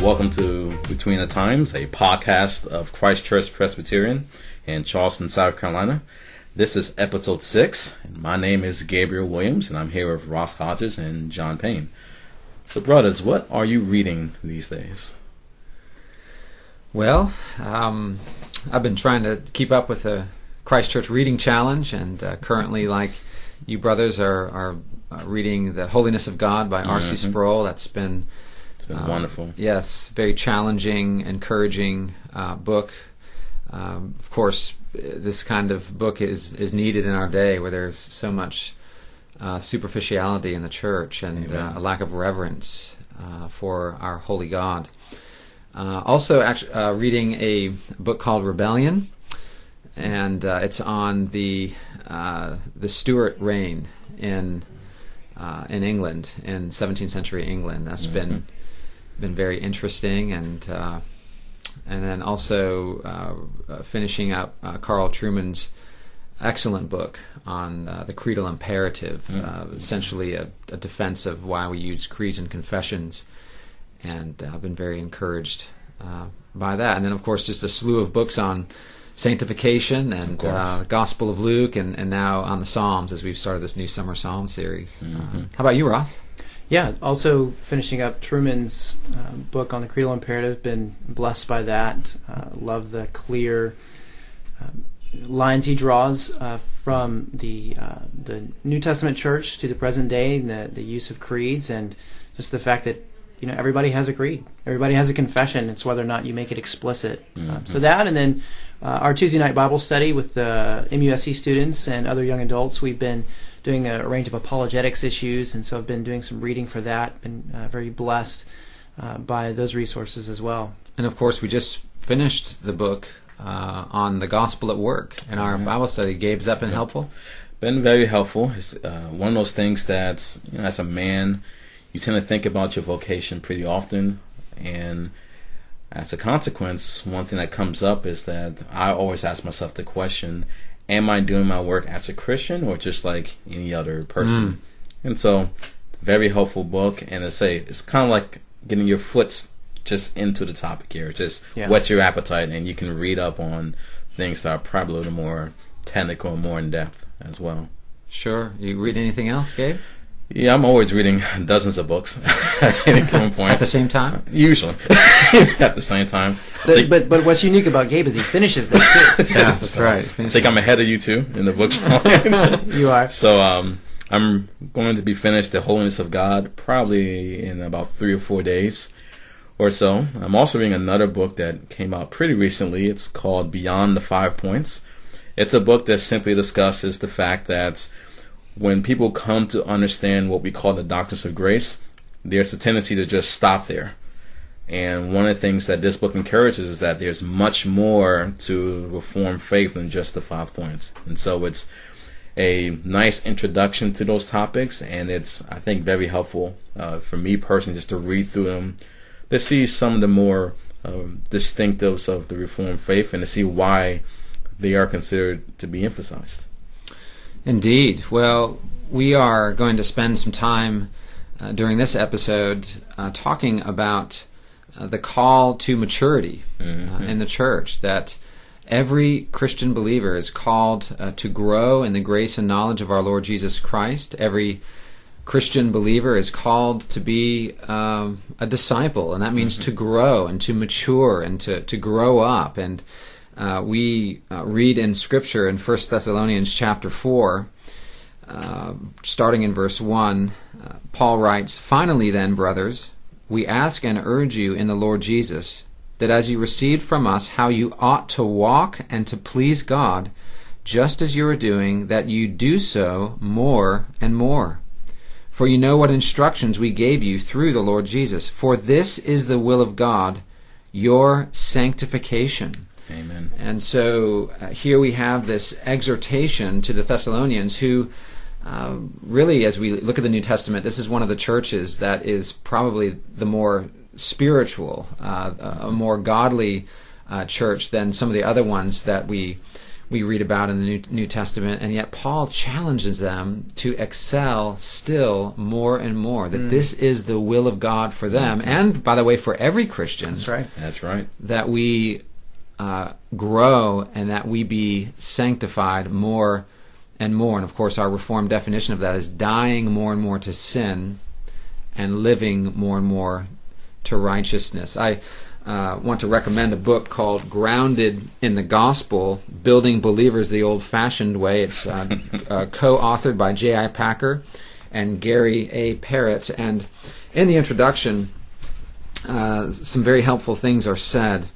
Welcome to Between the Times, a podcast of Christ Church Presbyterian in Charleston, South Carolina. This is episode six, and my name is Gabriel Williams, and I'm here with Ross Hodges and John Payne. So, brothers, what are you reading these days? Well, um, I've been trying to keep up with the Christ Church Reading Challenge, and uh, currently, like you brothers, are, are uh, reading The Holiness of God by R.C. Mhm. Sproul. That's been been um, wonderful. Yes, very challenging, encouraging uh, book. Um, of course, this kind of book is is needed in our day, where there's so much uh, superficiality in the church and uh, a lack of reverence uh, for our holy God. Uh, also, actually, uh, reading a book called Rebellion, and uh, it's on the uh, the Stuart reign in uh, in England in 17th century England. That's been been very interesting, and uh, and then also uh, uh, finishing up uh, Carl Trueman's excellent book on uh, the creedal imperative, Mm. uh, essentially a, a defense of why we use creeds and confessions, and uh, I've been very encouraged uh, by that. And then, of course, just a slew of books on sanctification and uh, the Gospel of Luke, and, and now on the Psalms as we've started this new summer Psalm series. Mhm. Uh, how about you, Ross? Yeah, also finishing up Trueman's uh, book on the creedal imperative. Been blessed by that. Uh, love the clear um, lines he draws uh, from the uh, the New Testament church to the present day, and the the use of creeds, and just the fact that you know everybody has a creed, everybody has a confession. It's whether or not you make it explicit. Um, so that, and then uh, our Tuesday night Bible study with the MUSC students and other young adults. We've been doing a range of apologetics issues, and so I've been doing some reading for that. Been uh, very blessed uh, by those resources as well. And of course, we just finished the book uh, on the gospel at work in our Mhm. Bible study. Gabe's that been helpful? been very helpful. It's uh, one of those things that you know, as a man, you tend to think about your vocation pretty often, and as a consequence, one thing that comes up is that I always ask myself the question: Am I doing my work as a Christian or just like any other person? Mm. And so, very helpful book, and I say it's kind of like getting your foot just into the topic here. Just Yeah. whet your appetite, and you can read up on things that are probably a little more technical and more in depth as well. Sure. You read anything else, Gabe? Yeah, I'm always reading dozens of books at any given point. At the same time? Usually, at the same time. The, think, but but what's unique about Gabe is he finishes them too. Yeah, that's right. I think I'm ahead of you too in the book challenge. you are. so um, I'm going to be finished the Holiness of God probably in about three or four days or so. I'm also reading another book that came out pretty recently. It's called Beyond the Five Points. It's a book that simply discusses the fact that when people come to understand what we call the doctrines of grace, there's a tendency to just stop there. And one of the things that this book encourages is that there's much more to Reformed faith than just the five points. And so it's a nice introduction to those topics, and it's, I think, very helpful uh, for me personally just to read through them, to see some of the more um, distinctives of the Reformed faith and to see why they are considered to be emphasized. Indeed. Well, we are going to spend some time uh, during this episode uh, talking about uh, the call to maturity uh, in the church. That every Christian believer is called uh, to grow in the grace and knowledge of our Lord Jesus Christ. Every Christian believer is called to be um, a disciple, and that means to grow and to mature and to, to grow up. And uh, we uh, read in Scripture in 1 Thessalonians chapter 4, uh, starting in verse 1, uh, Paul writes, Finally, then, brothers, we ask and urge you in the Lord Jesus that as you received from us how you ought to walk and to please God, just as you are doing, that you do so more and more. For you know what instructions we gave you through the Lord Jesus. For this is the will of God, your sanctification. Amen. And so uh, here we have this exhortation to the Thessalonians who uh, really, as we look at the New Testament, this is one of the churches that is probably the more spiritual, uh, a more godly uh, church than some of the other ones that we we read about in the New, New Testament, and yet Paul challenges them to excel still more and more. That Mm. this is the will of God for them, and by the way, for every Christian That's right. That's right. that we uh, grow and that we be sanctified more and more. And of course, our Reformed definition of that is dying more and more to sin and living more and more to righteousness. I uh, want to recommend a book called Grounded in the Gospel Building Believers the Old Fashioned Way. It's uh, uh, co authored by J.I. Packer and Gary A. Parrett. And in the introduction, uh, some very helpful things are said.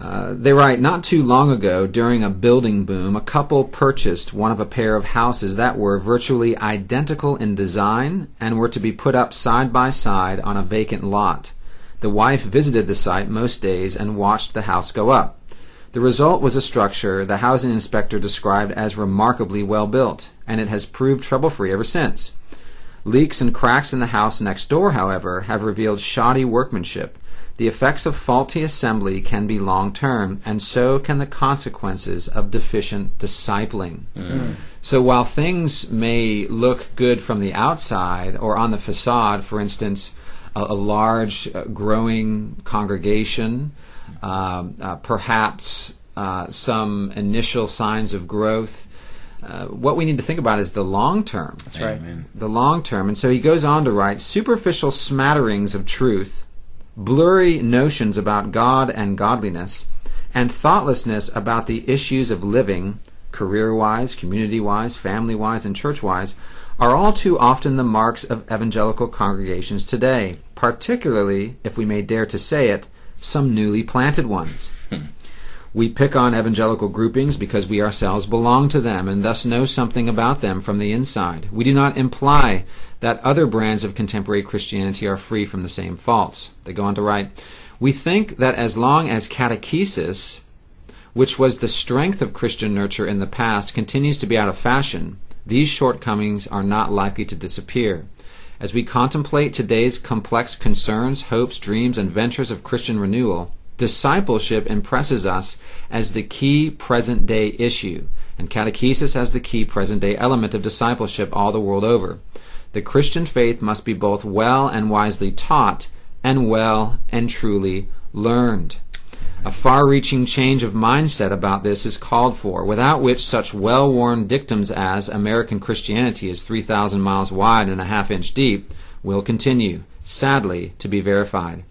Uh, they write, not too long ago, during a building boom, a couple purchased one of a pair of houses that were virtually identical in design and were to be put up side by side on a vacant lot. The wife visited the site most days and watched the house go up. The result was a structure the housing inspector described as remarkably well built, and it has proved trouble free ever since. Leaks and cracks in the house next door, however, have revealed shoddy workmanship. The effects of faulty assembly can be long term, and so can the consequences of deficient discipling. So while things may look good from the outside or on the facade, for instance, a, a large, uh, growing congregation, um, uh, perhaps uh, some initial signs of growth, uh, what we need to think about is the long term That's right. Amen. the long term. And so he goes on to write superficial smatterings of truth, blurry notions about God and godliness, and thoughtlessness about the issues of living, career wise, community wise, family wise, and church wise, are all too often the marks of evangelical congregations today, particularly, if we may dare to say it, some newly planted ones. We pick on evangelical groupings because we ourselves belong to them and thus know something about them from the inside. We do not imply that other brands of contemporary Christianity are free from the same faults. They go on to write We think that as long as catechesis, which was the strength of Christian nurture in the past, continues to be out of fashion, these shortcomings are not likely to disappear. As we contemplate today's complex concerns, hopes, dreams, and ventures of Christian renewal, discipleship impresses us as the key present day issue, and catechesis as the key present day element of discipleship all the world over. The Christian faith must be both well and wisely taught, and well and truly learned. A far reaching change of mindset about this is called for, without which such well worn dictums as American Christianity is 3,000 miles wide and a half inch deep will continue, sadly, to be verified.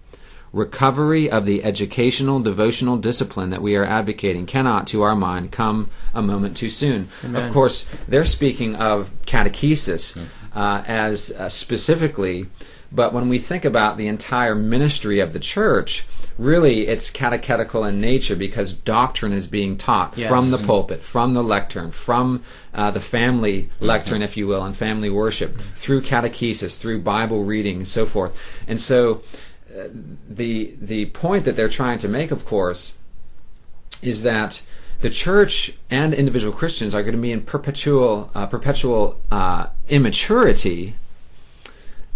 Recovery of the educational devotional discipline that we are advocating cannot, to our mind, come a moment too soon. Amen. Of course, they're speaking of catechesis uh, as uh, specifically, but when we think about the entire ministry of the church, really it's catechetical in nature because doctrine is being taught Yes. from the pulpit, from the lectern, from uh, the family lectern, if you will, and family worship, through catechesis, through Bible reading, and so forth. And so, the the point that they're trying to make, of course, is that the church and individual Christians are going to be in perpetual uh, perpetual uh, immaturity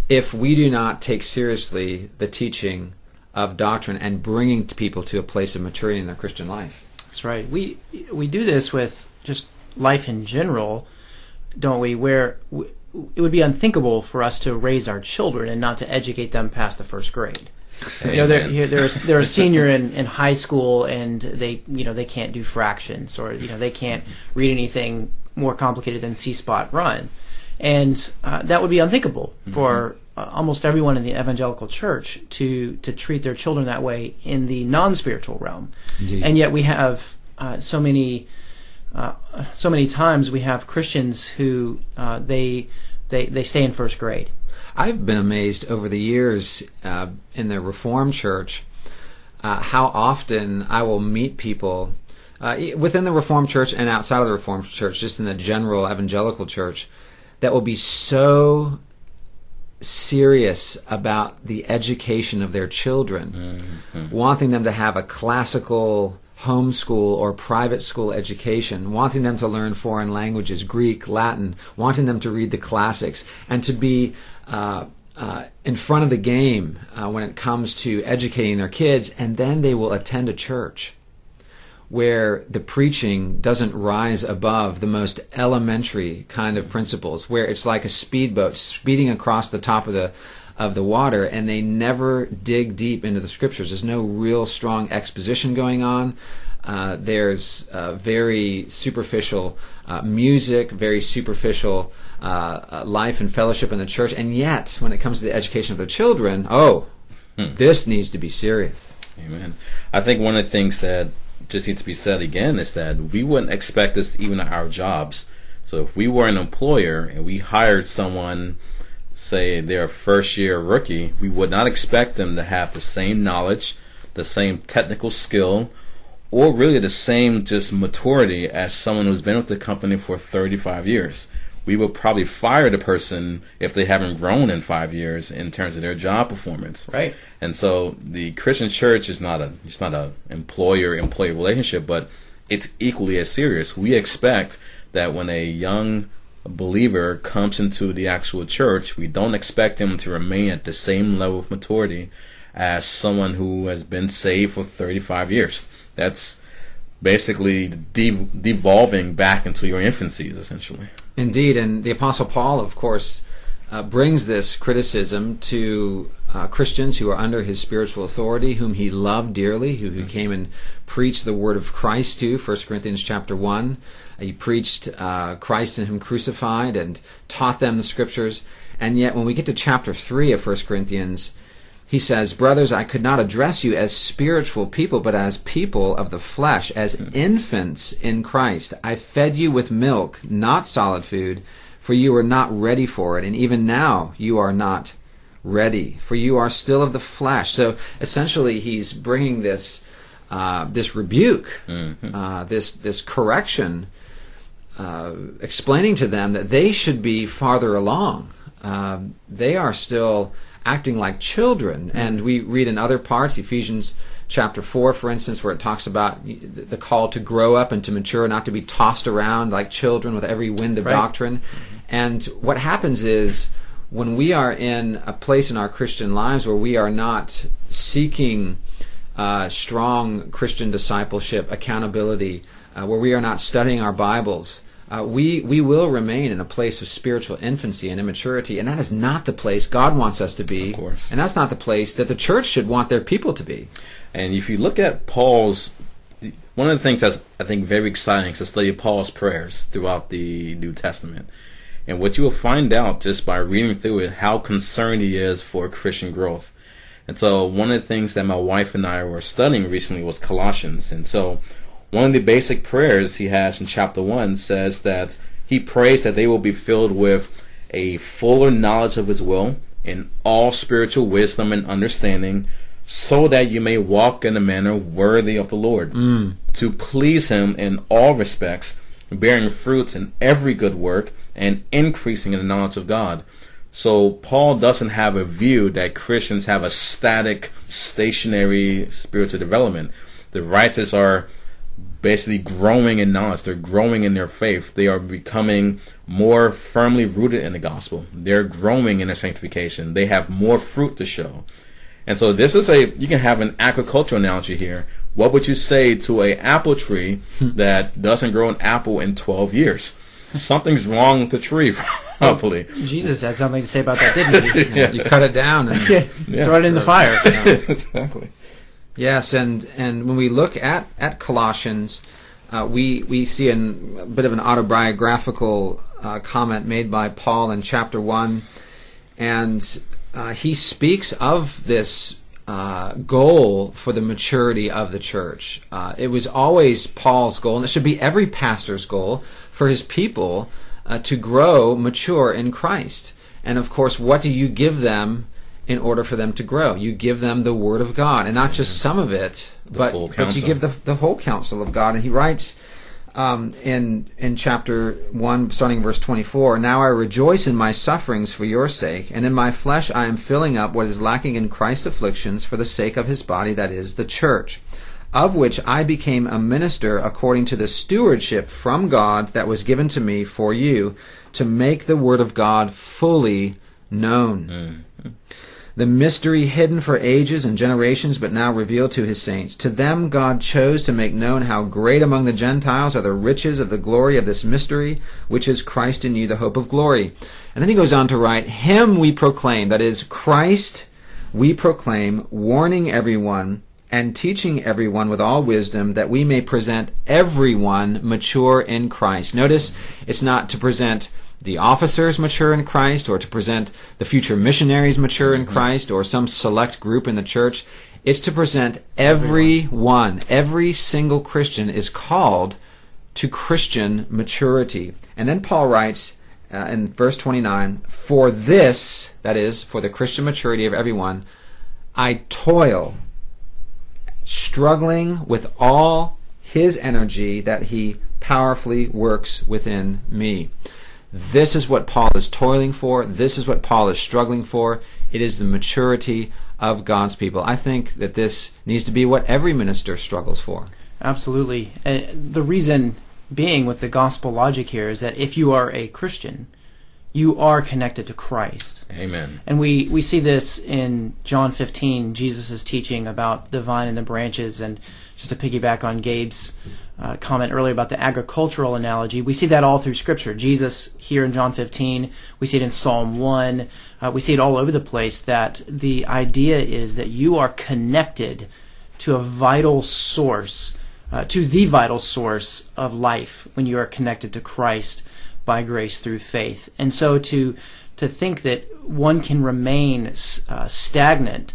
if we do not take seriously the teaching of doctrine and bringing people to a place of maturity in their Christian life. That's right. We we do this with just life in general, don't we? Where w it would be unthinkable for us to raise our children and not to educate them past the first grade. You know, they're, they're, a, they're a senior in, in high school and they, you know, they can't do fractions or, you know, they can't read anything more complicated than C spot run. And uh, that would be unthinkable for uh, almost everyone in the evangelical church to, to treat their children that way in the non spiritual realm. Indeed. And yet we have uh, so many uh, so many times we have Christians who uh, they they they stay in first grade. I've been amazed over the years uh, in the Reformed Church uh, how often I will meet people uh, e- within the Reformed Church and outside of the Reformed Church, just in the general evangelical church, that will be so serious about the education of their children, wanting them to have a classical homeschool or private school education, wanting them to learn foreign languages, Greek, Latin, wanting them to read the classics, and to be uh, uh, in front of the game uh, when it comes to educating their kids, and then they will attend a church where the preaching doesn't rise above the most elementary kind of principles, where it's like a speedboat speeding across the top of the of the water, and they never dig deep into the scriptures. There's no real strong exposition going on. Uh, there's uh, very superficial uh, music, very superficial uh, uh, life and fellowship in the church, and yet when it comes to the education of the children, oh, hmm. this needs to be serious. Amen. I think one of the things that just needs to be said again is that we wouldn't expect this even at our jobs. So if we were an employer and we hired someone, say they're a first year rookie, we would not expect them to have the same knowledge, the same technical skill, or really the same just maturity as someone who's been with the company for 35 years. We would probably fire the person if they haven't grown in five years in terms of their job performance. Right. And so the Christian church is not a it's not a employer employee relationship, but it's equally as serious. We expect that when a young believer comes into the actual church, we don't expect him to remain at the same level of maturity as someone who has been saved for 35 years. That's basically de- devolving back into your infancies, essentially. Indeed, and the Apostle Paul, of course, uh, brings this criticism to uh, Christians who are under his spiritual authority, whom he loved dearly, who he mm-hmm. came and preached the word of Christ to. 1 Corinthians chapter one, he preached uh, Christ and him crucified and taught them the scriptures. And yet, when we get to chapter three of 1 Corinthians, he says, Brothers, I could not address you as spiritual people, but as people of the flesh, as infants in Christ. I fed you with milk, not solid food, for you were not ready for it. And even now you are not ready, for you are still of the flesh. So essentially, he's bringing this. Uh, this rebuke, mm-hmm. uh, this this correction, uh, explaining to them that they should be farther along. Uh, they are still acting like children. And we read in other parts, Ephesians chapter 4, for instance, where it talks about the call to grow up and to mature, not to be tossed around like children with every wind of right. doctrine. And what happens is when we are in a place in our Christian lives where we are not seeking uh, strong Christian discipleship, accountability, uh, where we are not studying our Bibles, uh, we we will remain in a place of spiritual infancy and immaturity, and that is not the place God wants us to be. Of course. And that's not the place that the church should want their people to be. And if you look at Paul's, one of the things that's I think very exciting is to study Paul's prayers throughout the New Testament. And what you will find out just by reading through it, how concerned he is for Christian growth. And so one of the things that my wife and I were studying recently was Colossians. And so one of the basic prayers he has in chapter 1 says that he prays that they will be filled with a fuller knowledge of his will in all spiritual wisdom and understanding so that you may walk in a manner worthy of the Lord, mm. to please him in all respects, bearing fruits in every good work and increasing in the knowledge of God. So Paul doesn't have a view that Christians have a static, stationary spiritual development. The writers are basically growing in knowledge. They're growing in their faith. They are becoming more firmly rooted in the gospel. They're growing in their sanctification. They have more fruit to show. And so this is a you can have an agricultural analogy here. What would you say to a apple tree that doesn't grow an apple in 12 years? Something's wrong with the tree, probably. Jesus had something to say about that, didn't he? yeah. You cut it down and yeah. throw it in the fire. exactly. Yes, and, and when we look at, at Colossians, uh, we, we see an, a bit of an autobiographical uh, comment made by Paul in chapter 1. And uh, he speaks of this uh, goal for the maturity of the church. Uh, it was always Paul's goal, and it should be every pastor's goal for his people uh, to grow mature in Christ. And of course, what do you give them in order for them to grow. You give them the Word of God, and not just some of it, but but you give the the whole counsel of God. And he writes um, in in chapter one, starting verse twenty four. Now I rejoice in my sufferings for your sake, and in my flesh I am filling up what is lacking in Christ's afflictions for the sake of His body, that is the church. Of which I became a minister according to the stewardship from God that was given to me for you, to make the word of God fully known. Mm. The mystery hidden for ages and generations, but now revealed to his saints. To them God chose to make known how great among the Gentiles are the riches of the glory of this mystery, which is Christ in you, the hope of glory. And then he goes on to write, Him we proclaim, that is, Christ we proclaim, warning everyone and teaching everyone with all wisdom that we may present everyone mature in Christ. Notice it's not to present the officers mature in Christ or to present the future missionaries mature in Christ or some select group in the church. It's to present everyone. Every single Christian is called to Christian maturity. And then Paul writes uh, in verse 29 For this, that is, for the Christian maturity of everyone, I toil, struggling with all his energy that he powerfully works within me. This is what Paul is toiling for. This is what Paul is struggling for. It is the maturity of God's people. I think that this needs to be what every minister struggles for. Absolutely. The reason being with the gospel logic here is that if you are a Christian, you are connected to Christ. Amen. And we, we see this in John 15, Jesus' teaching about the vine and the branches. And just to piggyback on Gabe's uh, comment earlier about the agricultural analogy, we see that all through Scripture. Jesus here in John 15, we see it in Psalm 1, uh, we see it all over the place that the idea is that you are connected to a vital source, uh, to the vital source of life when you are connected to Christ by grace through faith. And so to to think that one can remain uh, stagnant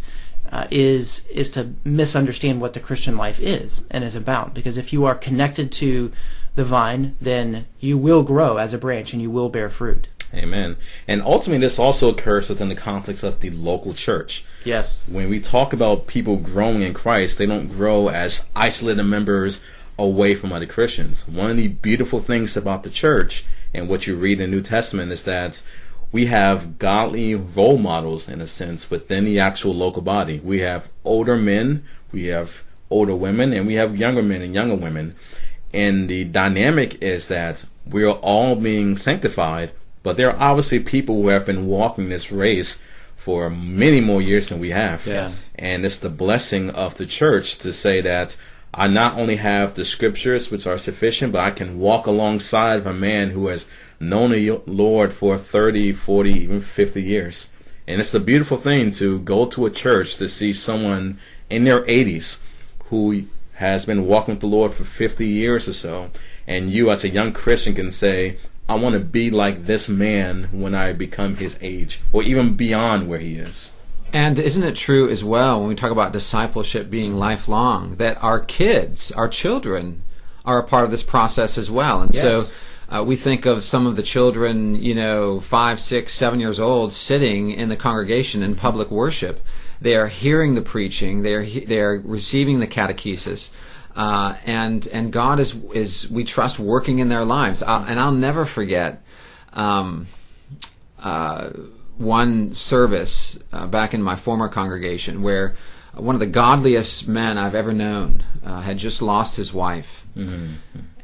uh, is is to misunderstand what the Christian life is and is about. Because if you are connected to the vine, then you will grow as a branch and you will bear fruit. Amen. And ultimately, this also occurs within the context of the local church. Yes. When we talk about people growing in Christ, they don't grow as isolated members away from other Christians. One of the beautiful things about the church and what you read in the New Testament is that we have godly role models in a sense within the actual local body. We have older men, we have older women, and we have younger men and younger women. And the dynamic is that we're all being sanctified, but there are obviously people who have been walking this race for many more years than we have. Yes. And it's the blessing of the church to say that I not only have the scriptures, which are sufficient, but I can walk alongside of a man who has known the Lord for 30, 40, even 50 years. And it's a beautiful thing to go to a church to see someone in their 80s who has been walking with the Lord for 50 years or so. And you, as a young Christian, can say, I want to be like this man when I become his age, or even beyond where he is. And isn't it true as well when we talk about discipleship being lifelong that our kids, our children, are a part of this process as well? And Yes. so uh, we think of some of the children, you know, five, six, seven years old, sitting in the congregation in public worship. They are hearing the preaching. They are he- they are receiving the catechesis. Uh, and and God is is we trust working in their lives. i and I'll never forget um, uh, one service uh, back in my former congregation where one of the godliest men I've ever known uh, had just lost his wife.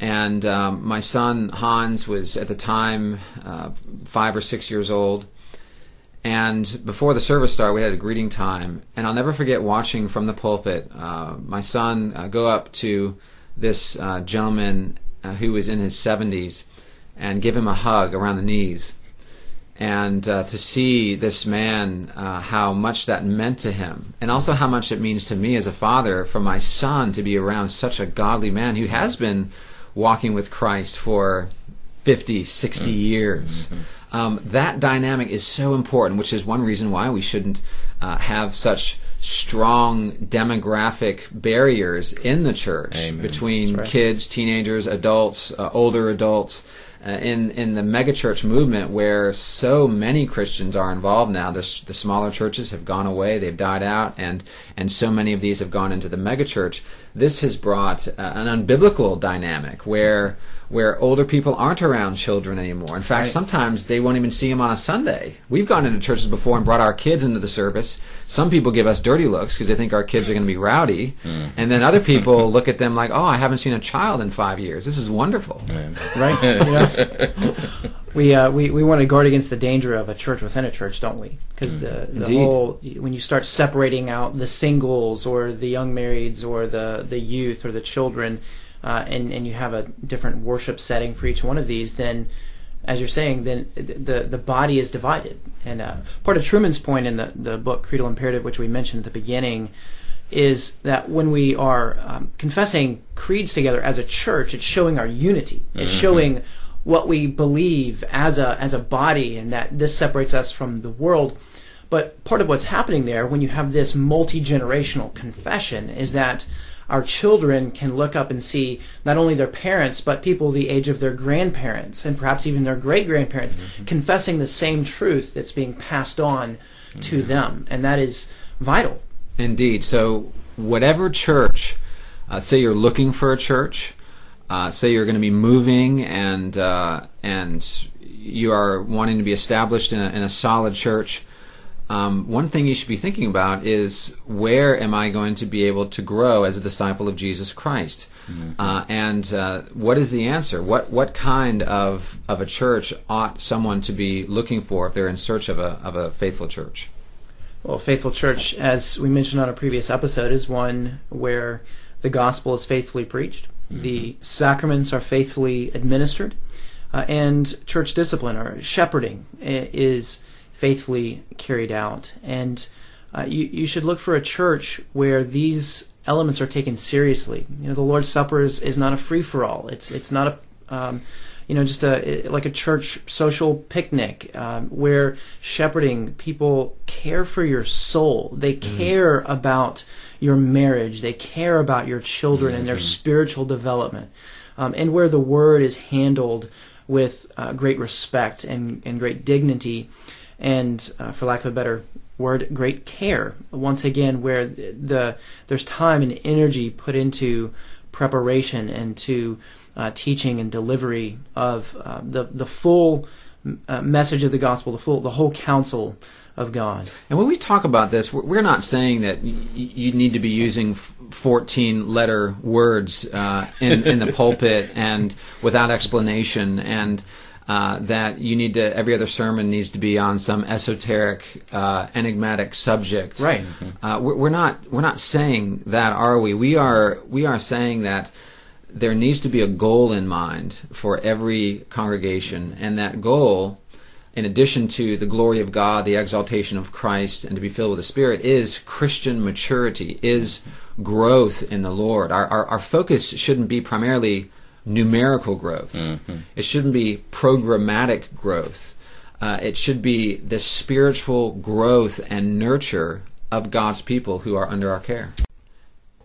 And um, my son Hans was at the time uh, five or six years old. And before the service started, we had a greeting time. And I'll never forget watching from the pulpit uh, my son uh, go up to this uh, gentleman uh, who was in his 70s and give him a hug around the knees. And uh, to see this man, uh, how much that meant to him, and also how much it means to me as a father for my son to be around such a godly man who has been walking with Christ for 50, 60 years. Um, that dynamic is so important, which is one reason why we shouldn't uh, have such strong demographic barriers in the church Amen. between kids, teenagers, adults, uh, older adults. Uh, in in the megachurch movement, where so many Christians are involved now, the, the smaller churches have gone away; they've died out, and and so many of these have gone into the megachurch. This has brought uh, an unbiblical dynamic where where older people aren't around children anymore. In fact, sometimes they won't even see them on a Sunday. We've gone into churches before and brought our kids into the service. Some people give us dirty looks because they think our kids are going to be rowdy, and then other people look at them like, "Oh, I haven't seen a child in five years. This is wonderful." Right? Yeah. we, uh, we we want to guard against the danger of a church within a church, don't we? Because the, the Indeed. whole when you start separating out the singles or the young marrieds or the the youth or the children, uh, and and you have a different worship setting for each one of these, then as you're saying, then the the body is divided. And uh, part of Trueman's point in the the book Creedal Imperative, which we mentioned at the beginning, is that when we are um, confessing creeds together as a church, it's showing our unity. It's showing what we believe as a as a body, and that this separates us from the world. But part of what's happening there, when you have this multi generational confession, is that our children can look up and see not only their parents, but people the age of their grandparents, and perhaps even their great grandparents, confessing the same truth that's being passed on to them, and that is vital. Indeed. So, whatever church, uh, say you're looking for a church, uh, say you're going to be moving and uh, and you are wanting to be established in a, in a solid church. Um, one thing you should be thinking about is where am I going to be able to grow as a disciple of Jesus Christ, uh, and uh, what is the answer? What what kind of of a church ought someone to be looking for if they're in search of a of a faithful church? Well, a faithful church, as we mentioned on a previous episode, is one where the gospel is faithfully preached, the sacraments are faithfully administered, uh, and church discipline or shepherding is faithfully carried out. And uh, you, you should look for a church where these elements are taken seriously. You know, the Lord's Supper is, is not a free for all. It's it's not a um, you know just a like a church social picnic um, where shepherding people care for your soul. They care about your marriage. They care about your children and their spiritual development, um, and where the word is handled with uh, great respect and, and great dignity, and uh, for lack of a better word, great care. Once again, where the there's time and energy put into preparation and to uh, teaching and delivery of uh, the the full uh, message of the gospel, the full the whole counsel of God. And when we talk about this, we're- not saying that you need to be using 14 letter words uh, in, in the pulpit and without explanation, and uh, that you need to, every other sermon needs to be on some esoteric, uh, enigmatic subject. Right. Uh, we're, we're not we're not saying that, are we? We are we are saying that there needs to be a goal in mind for every congregation, and that goal, in addition to the glory of God, the exaltation of Christ, and to be filled with the Spirit, is Christian maturity, is growth in the Lord. Our our, our focus shouldn't be primarily numerical growth. It shouldn't be programmatic growth. Uh, it should be the spiritual growth and nurture of God's people who are under our care.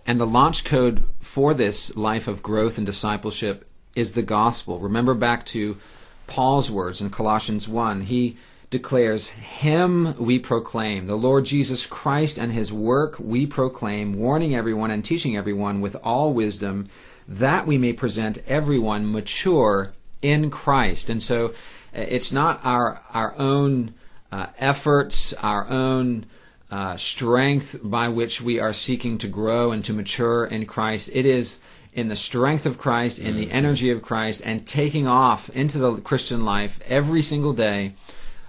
And the launch code for this life of growth and discipleship is the gospel. Remember back to Paul's words in Colossians 1. He declares, Him we proclaim, the Lord Jesus Christ and His work we proclaim, warning everyone and teaching everyone with all wisdom, that we may present everyone mature in Christ. And so uh, it's not our, our own uh, efforts, our own uh, strength by which we are seeking to grow and to mature in Christ. It is in the strength of Christ, in the energy of Christ, and taking off into the Christian life every single day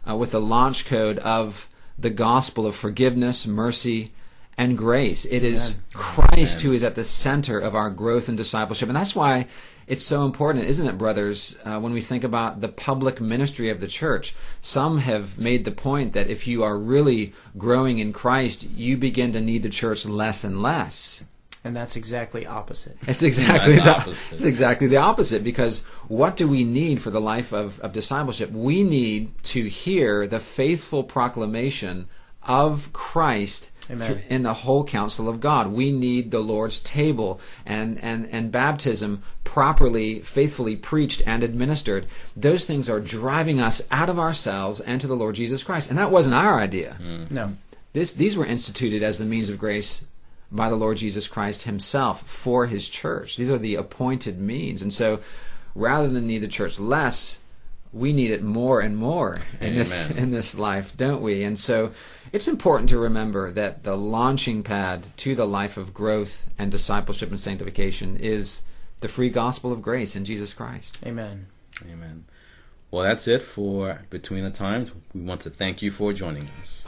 uh, with the launch code of the gospel of forgiveness, mercy, and grace. It is Christ who is at the center of our growth and discipleship. And that's why it's so important, isn't it, brothers, uh, when we think about the public ministry of the church? Some have made the point that if you are really growing in Christ, you begin to need the church less and less. And that's exactly opposite. It's exactly the, opposite. it's exactly the opposite because what do we need for the life of, of discipleship? We need to hear the faithful proclamation of Christ Amen. in the whole counsel of God. We need the Lord's table and, and, and baptism properly, faithfully preached and administered. Those things are driving us out of ourselves and to the Lord Jesus Christ. And that wasn't our idea. Hmm. No. This, these were instituted as the means of grace by the Lord Jesus Christ Himself for His church. These are the appointed means. And so, rather than need the church less, we need it more and more in this in this life, don't we? And so, it's important to remember that the launching pad to the life of growth and discipleship and sanctification is the free gospel of grace in Jesus Christ. Amen. Amen. Well, that's it for Between the Times. We want to thank you for joining us.